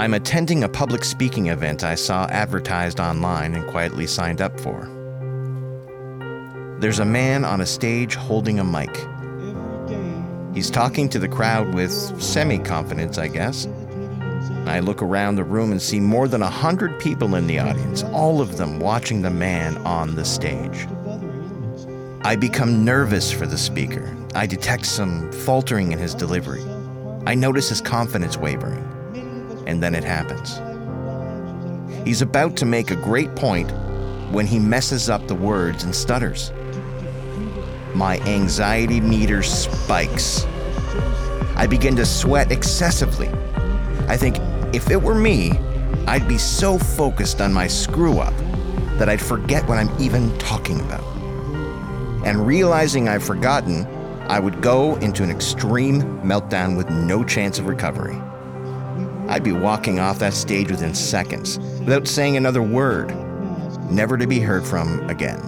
I'm attending a public speaking event I saw advertised online and quietly signed up for. There's a man on a stage holding a mic. He's talking to the crowd with semi confidence, I guess. I look around the room and see more than a hundred people in the audience, all of them watching the man on the stage. I become nervous for the speaker. I detect some faltering in his delivery. I notice his confidence wavering. And then it happens. He's about to make a great point when he messes up the words and stutters. My anxiety meter spikes. I begin to sweat excessively. I think if it were me, I'd be so focused on my screw up that I'd forget what I'm even talking about. And realizing I've forgotten, I would go into an extreme meltdown with no chance of recovery. I'd be walking off that stage within seconds without saying another word, never to be heard from again.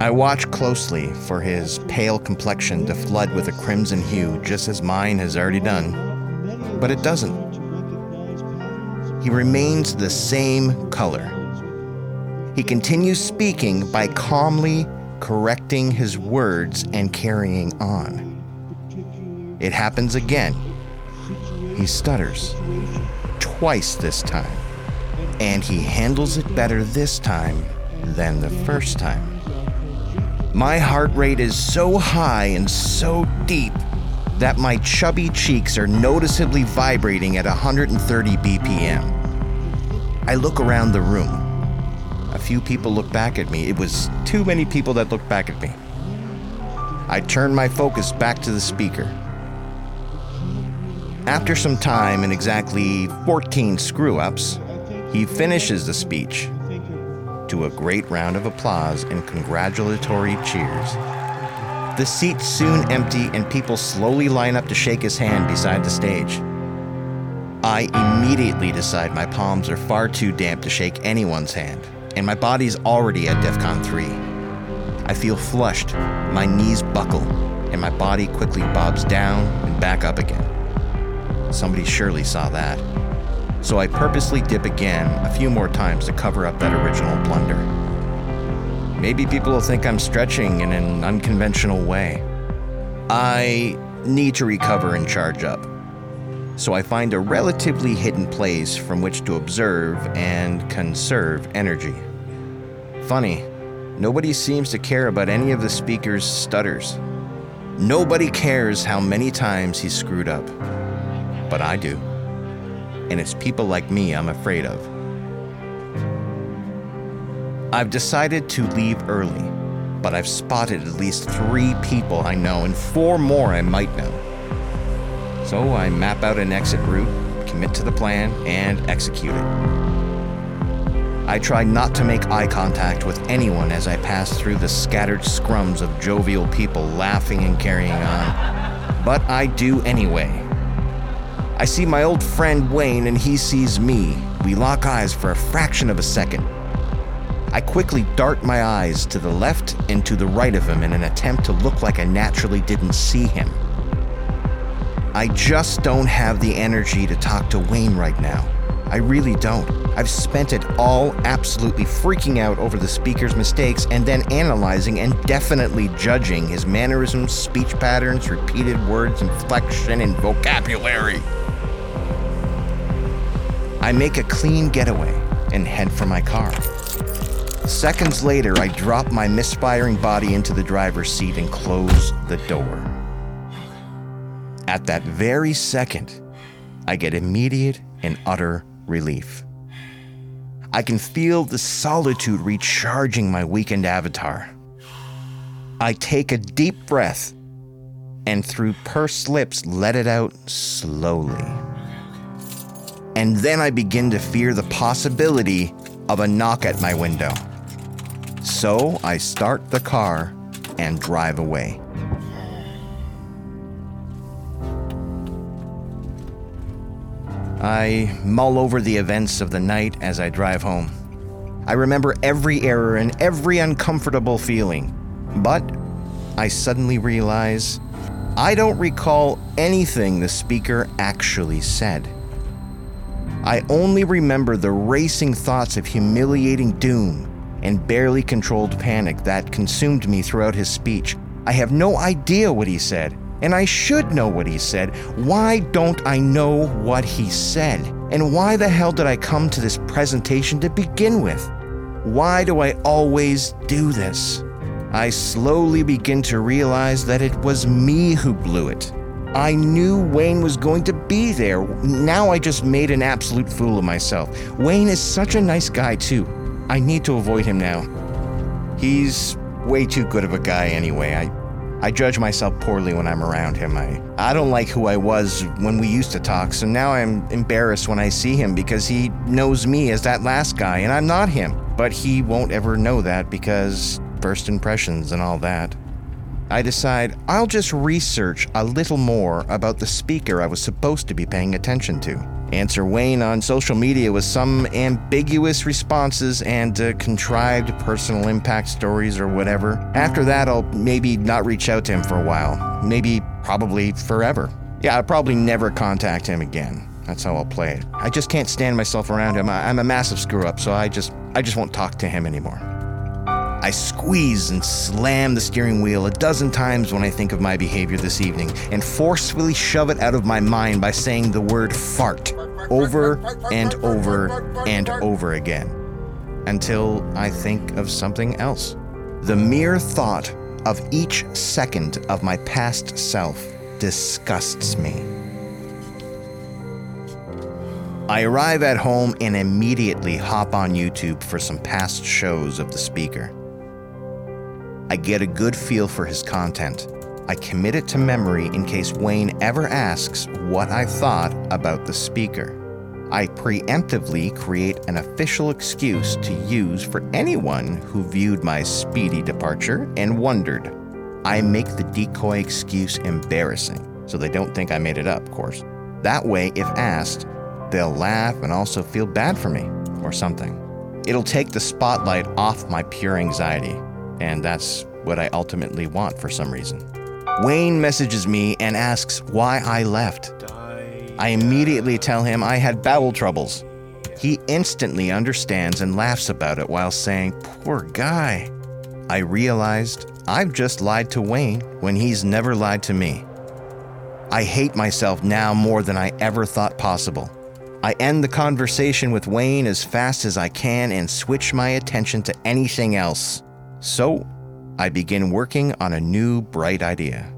I watch closely for his pale complexion to flood with a crimson hue, just as mine has already done. But it doesn't. He remains the same color. He continues speaking by calmly correcting his words and carrying on. It happens again. He stutters. Twice this time. And he handles it better this time than the first time. My heart rate is so high and so deep that my chubby cheeks are noticeably vibrating at 130 BPM. I look around the room. A few people look back at me. It was too many people that looked back at me. I turn my focus back to the speaker. After some time and exactly 14 screw ups, he finishes the speech to a great round of applause and congratulatory cheers. The seats soon empty and people slowly line up to shake his hand beside the stage. I immediately decide my palms are far too damp to shake anyone's hand, and my body's already at DEFCON 3. I feel flushed, my knees buckle, and my body quickly bobs down and back up again. Somebody surely saw that. So I purposely dip again a few more times to cover up that original blunder. Maybe people will think I'm stretching in an unconventional way. I need to recover and charge up. So I find a relatively hidden place from which to observe and conserve energy. Funny, nobody seems to care about any of the speaker's stutters. Nobody cares how many times he screwed up. But I do. And it's people like me I'm afraid of. I've decided to leave early, but I've spotted at least three people I know and four more I might know. So I map out an exit route, commit to the plan, and execute it. I try not to make eye contact with anyone as I pass through the scattered scrums of jovial people laughing and carrying on, but I do anyway. I see my old friend Wayne and he sees me. We lock eyes for a fraction of a second. I quickly dart my eyes to the left and to the right of him in an attempt to look like I naturally didn't see him. I just don't have the energy to talk to Wayne right now. I really don't. I've spent it all absolutely freaking out over the speaker's mistakes and then analyzing and definitely judging his mannerisms, speech patterns, repeated words, inflection, and vocabulary. I make a clean getaway and head for my car. Seconds later, I drop my misfiring body into the driver's seat and close the door. At that very second, I get immediate and utter relief. I can feel the solitude recharging my weakened avatar. I take a deep breath and through pursed lips let it out slowly. And then I begin to fear the possibility of a knock at my window. So I start the car and drive away. I mull over the events of the night as I drive home. I remember every error and every uncomfortable feeling. But I suddenly realize I don't recall anything the speaker actually said. I only remember the racing thoughts of humiliating doom and barely controlled panic that consumed me throughout his speech. I have no idea what he said, and I should know what he said. Why don't I know what he said? And why the hell did I come to this presentation to begin with? Why do I always do this? I slowly begin to realize that it was me who blew it. I knew Wayne was going to be there. Now I just made an absolute fool of myself. Wayne is such a nice guy, too. I need to avoid him now. He's way too good of a guy anyway. I I judge myself poorly when I'm around him. I, I don't like who I was when we used to talk, so now I'm embarrassed when I see him because he knows me as that last guy, and I'm not him. But he won't ever know that because first impressions and all that. I decide I'll just research a little more about the speaker I was supposed to be paying attention to. Answer Wayne on social media with some ambiguous responses and uh, contrived personal impact stories or whatever. After that, I'll maybe not reach out to him for a while. Maybe, probably forever. Yeah, I'll probably never contact him again. That's how I'll play it. I just can't stand myself around him. I'm a massive screw up, so I just I just won't talk to him anymore. I squeeze and slam the steering wheel a dozen times when I think of my behavior this evening and forcefully shove it out of my mind by saying the word fart over and over and over again until I think of something else. The mere thought of each second of my past self disgusts me. I arrive at home and immediately hop on YouTube for some past shows of the speaker. I get a good feel for his content. I commit it to memory in case Wayne ever asks what I thought about the speaker. I preemptively create an official excuse to use for anyone who viewed my speedy departure and wondered. I make the decoy excuse embarrassing, so they don't think I made it up, of course. That way, if asked, they'll laugh and also feel bad for me, or something. It'll take the spotlight off my pure anxiety and that's what I ultimately want for some reason. Wayne messages me and asks why I left. I immediately tell him I had bowel troubles. He instantly understands and laughs about it while saying, Poor guy. I realized I've just lied to Wayne when he's never lied to me. I hate myself now more than I ever thought possible. I end the conversation with Wayne as fast as I can and switch my attention to anything else. So, I begin working on a new bright idea.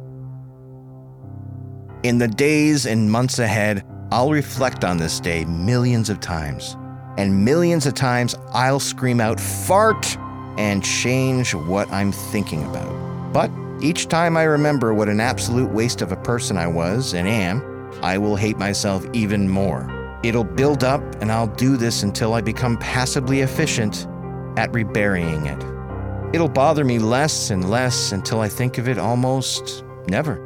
In the days and months ahead, I'll reflect on this day millions of times. And millions of times, I'll scream out, fart, and change what I'm thinking about. But each time I remember what an absolute waste of a person I was and am, I will hate myself even more. It'll build up, and I'll do this until I become passably efficient at reburying it. It'll bother me less and less until I think of it almost never.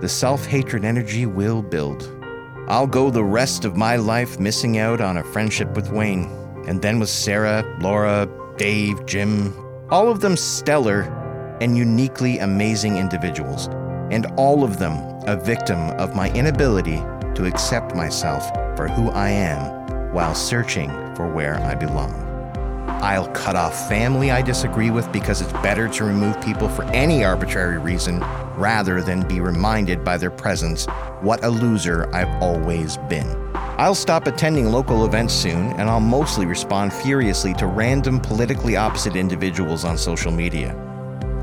The self hatred energy will build. I'll go the rest of my life missing out on a friendship with Wayne, and then with Sarah, Laura, Dave, Jim, all of them stellar and uniquely amazing individuals, and all of them a victim of my inability to accept myself for who I am while searching for where I belong. I'll cut off family I disagree with because it's better to remove people for any arbitrary reason rather than be reminded by their presence what a loser I've always been. I'll stop attending local events soon, and I'll mostly respond furiously to random politically opposite individuals on social media.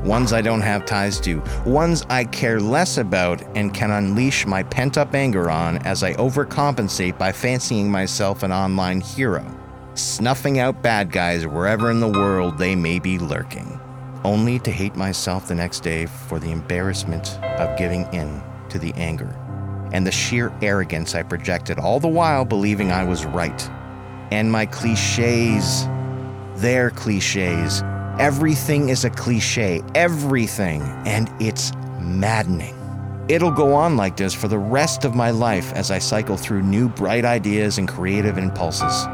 Ones I don't have ties to, ones I care less about and can unleash my pent up anger on as I overcompensate by fancying myself an online hero snuffing out bad guys wherever in the world they may be lurking, only to hate myself the next day for the embarrassment of giving in to the anger and the sheer arrogance I projected, all the while believing I was right. And my cliches, their cliches. Everything is a cliche, everything, and it's maddening. It'll go on like this for the rest of my life as I cycle through new bright ideas and creative impulses.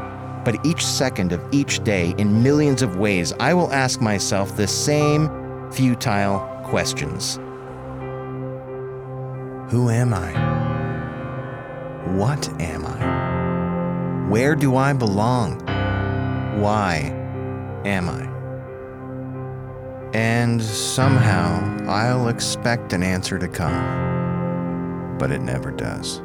But each second of each day, in millions of ways, I will ask myself the same futile questions Who am I? What am I? Where do I belong? Why am I? And somehow I'll expect an answer to come, but it never does.